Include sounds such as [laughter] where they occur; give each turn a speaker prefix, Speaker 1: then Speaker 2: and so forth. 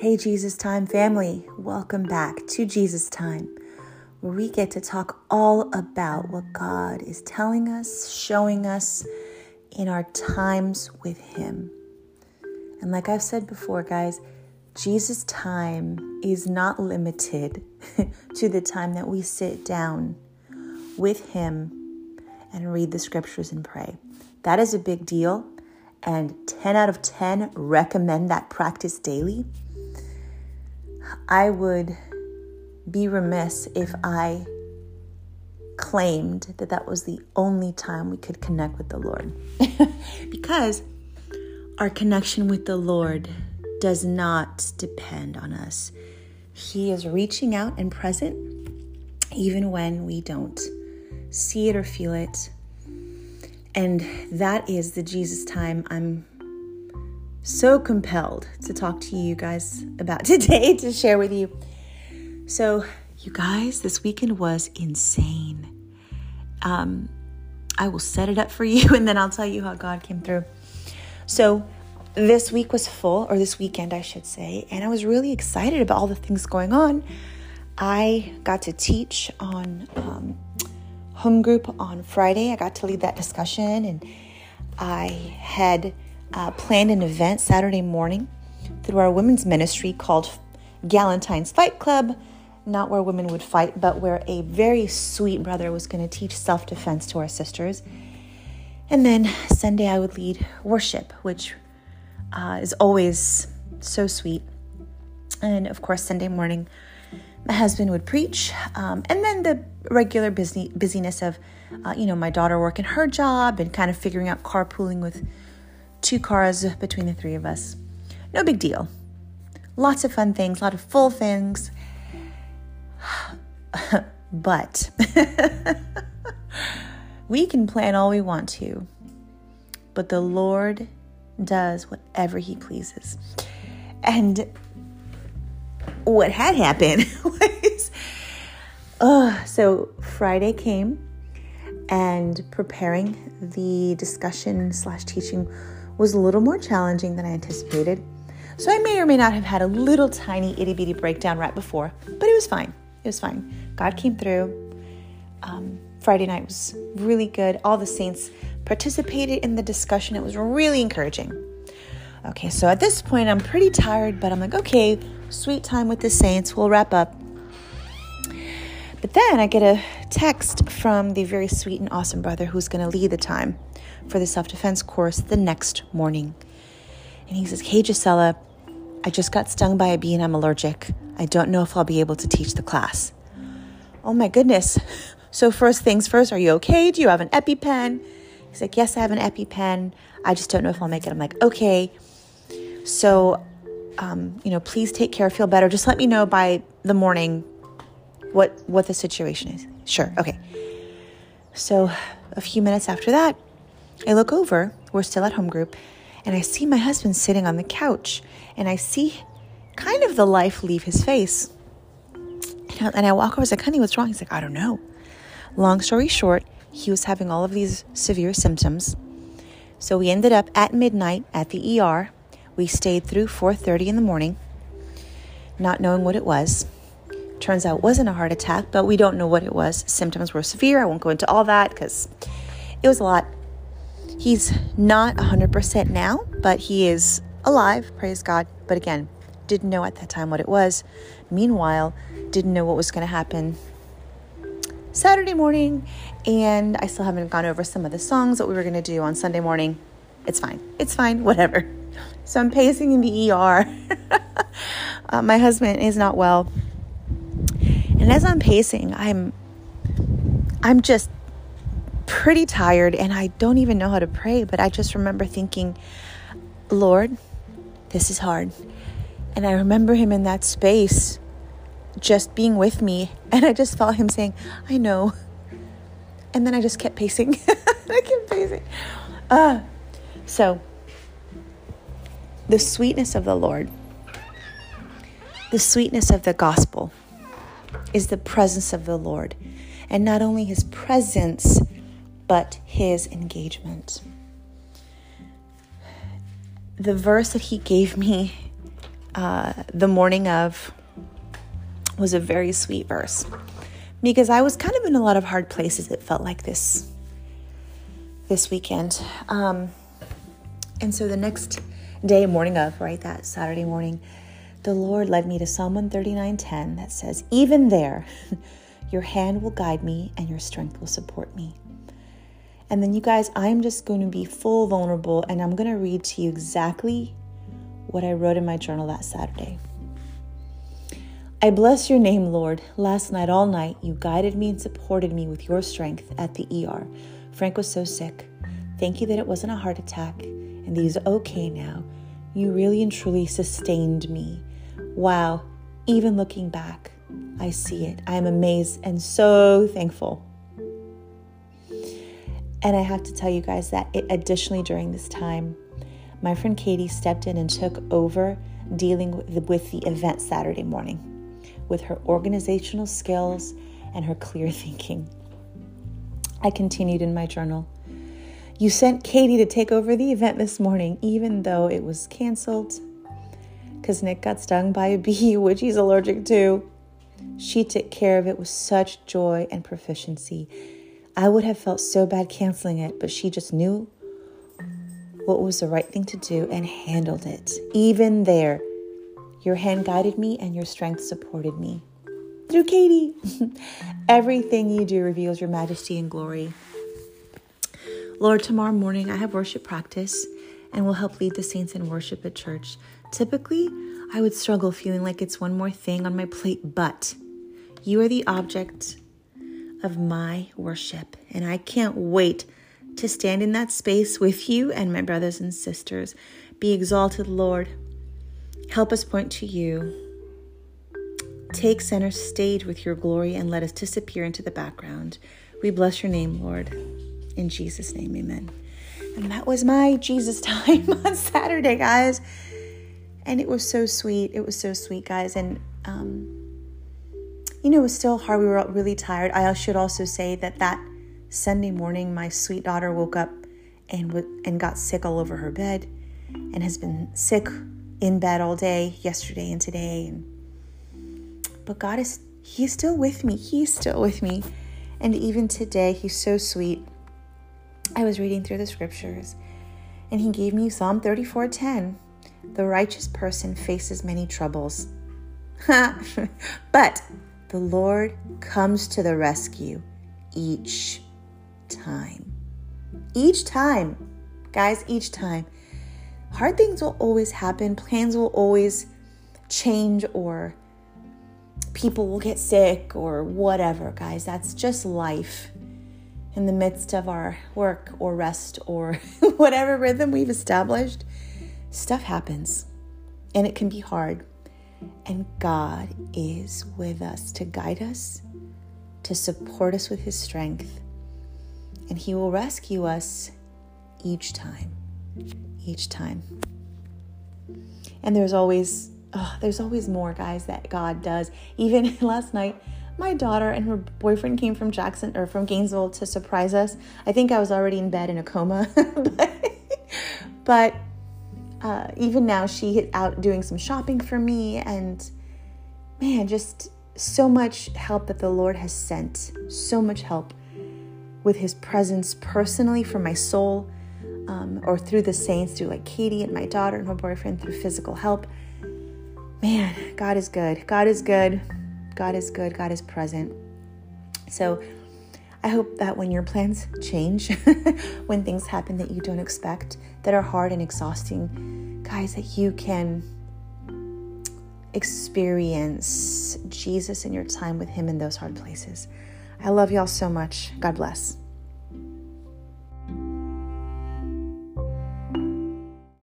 Speaker 1: Hey, Jesus Time family, welcome back to Jesus Time, where we get to talk all about what God is telling us, showing us in our times with Him. And like I've said before, guys, Jesus' time is not limited [laughs] to the time that we sit down with Him and read the scriptures and pray. That is a big deal. And 10 out of 10 recommend that practice daily. I would be remiss if I claimed that that was the only time we could connect with the Lord. [laughs] because our connection with the Lord does not depend on us. He is reaching out and present even when we don't see it or feel it. And that is the Jesus time I'm so compelled to talk to you guys about [laughs] today, to share with you. So, you guys, this weekend was insane. Um, I will set it up for [laughs] you and then I'll tell you how God came through. So, this week was full, or this weekend, I should say, and I was really excited about all the things going on. I got to teach on um, home group on Friday. I got to lead that discussion, and I had uh, planned an event Saturday morning through our women's ministry called Galentine's Fight Club. Not where women would fight, but where a very sweet brother was going to teach self defense to our sisters. And then Sunday, I would lead worship, which uh, is always so sweet. And of course, Sunday morning, my husband would preach. Um, and then the regular busy, busyness of, uh, you know, my daughter working her job and kind of figuring out carpooling with two cars between the three of us. No big deal. Lots of fun things, a lot of full things. [sighs] but [laughs] we can plan all we want to, but the Lord does whatever He pleases. And what had happened [laughs] was, uh, so Friday came, and preparing the discussion slash teaching was a little more challenging than I anticipated. So I may or may not have had a little tiny itty bitty breakdown right before, but it was fine. It was fine. God came through. Um, Friday night was really good. All the saints participated in the discussion. It was really encouraging. Okay, so at this point, I'm pretty tired, but I'm like, okay, sweet time with the saints. We'll wrap up. But then I get a text from the very sweet and awesome brother who's going to lead the time for the self defense course the next morning. And he says, Hey, Gisela, I just got stung by a bee and I'm allergic. I don't know if I'll be able to teach the class. Oh my goodness. So, first things first, are you okay? Do you have an EpiPen? He's like, Yes, I have an EpiPen. I just don't know if I'll make it. I'm like, Okay. So, um, you know, please take care, feel better. Just let me know by the morning what what the situation is. Sure. Okay. So, a few minutes after that, I look over, we're still at home group, and I see my husband sitting on the couch, and I see kind of the life leave his face. And I walk over, I was like, honey, what's wrong? He's like, I don't know. Long story short, he was having all of these severe symptoms. So we ended up at midnight at the ER. We stayed through 4:30 in the morning, not knowing what it was. Turns out wasn't a heart attack, but we don't know what it was. Symptoms were severe. I won't go into all that because it was a lot. He's not 100% now, but he is alive, praise God. But again, didn't know at that time what it was. Meanwhile, didn't know what was going to happen Saturday morning, and I still haven't gone over some of the songs that we were going to do on Sunday morning. It's fine. It's fine. Whatever. [laughs] So I'm pacing in the ER. [laughs] uh, my husband is not well. And as I'm pacing, I'm I'm just pretty tired and I don't even know how to pray, but I just remember thinking, Lord, this is hard. And I remember him in that space just being with me. [laughs] And I just felt him saying, I know. And then I just kept pacing. [laughs] I kept pacing. Uh, so, the sweetness of the Lord, the sweetness of the gospel is the presence of the Lord. And not only his presence, but his engagement. The verse that he gave me uh, the morning of was a very sweet verse because I was kind of in a lot of hard places. It felt like this this weekend, um, and so the next day, morning of right that Saturday morning, the Lord led me to Psalm one thirty nine ten that says, "Even there, [laughs] your hand will guide me, and your strength will support me." And then, you guys, I'm just going to be full vulnerable and I'm going to read to you exactly what I wrote in my journal that Saturday. I bless your name, Lord. Last night, all night, you guided me and supported me with your strength at the ER. Frank was so sick. Thank you that it wasn't a heart attack and that he's okay now. You really and truly sustained me. Wow, even looking back, I see it. I am amazed and so thankful. And I have to tell you guys that it, additionally, during this time, my friend Katie stepped in and took over dealing with, with the event Saturday morning with her organizational skills and her clear [laughs] thinking. I continued in my journal. You sent Katie to take over the event this morning, even though it was canceled because Nick got stung by a bee, [laughs] which he's allergic to. She took care of it with such joy and proficiency. I would have felt so bad canceling it, but she just knew what was the right thing to do and handled it. Even there, your hand guided me and your strength supported me. Through Katie, [laughs] everything you do reveals your majesty and glory. Lord, tomorrow morning I have worship practice and will help lead the saints in worship at church. Typically, I would struggle feeling like it's one more thing on my plate, but you are the object of my worship. And I can't wait to stand in that space with you and my brothers and sisters. Be exalted, Lord. Help us point to you. Take center stage with your glory and let us disappear into the background. We bless your name, Lord. In Jesus' name, amen. And that was my Jesus [laughs] time on Saturday, guys. And it was so sweet. It was so sweet, guys. And um, you know, it was still hard. We were really tired. I should also say that that Sunday morning, my sweet daughter woke up and w- and got sick all over her bed, and has been sick in bed all day yesterday and today. And, but God is He's still with me. He's still with me, and even today, He's so sweet. I was reading through the scriptures, and He gave me Psalm thirty four ten. The righteous person faces many troubles. [laughs] but the Lord comes to the rescue each time. Each time, guys, each time. Hard things will always happen, plans will always change, or people will get sick, or whatever, guys. That's just life in the midst of our work or rest or [laughs] whatever rhythm we've established. Stuff happens and it can be hard. And God is with us to guide us, to support us with His strength. And He will rescue us each time. Each time. And there's always, oh, there's always more, guys, that God does. [laughs] Even last night, my daughter and her boyfriend came from Jackson or from Gainesville to surprise us. I think I was already in bed in a coma, [laughs] but, but uh, even now she hit out doing some shopping for me and man just so much help that the lord has sent. So much help with his presence personally for my soul um, or through the saints through like katie and my daughter and her boyfriend through physical help. Man god is good. God is good. God is good. God is present. So I hope that when your plans change, [laughs] when things happen that you don't expect, that are hard and exhausting, guys, that you can experience Jesus in your time with Him in those hard places. I love y'all so much. God bless.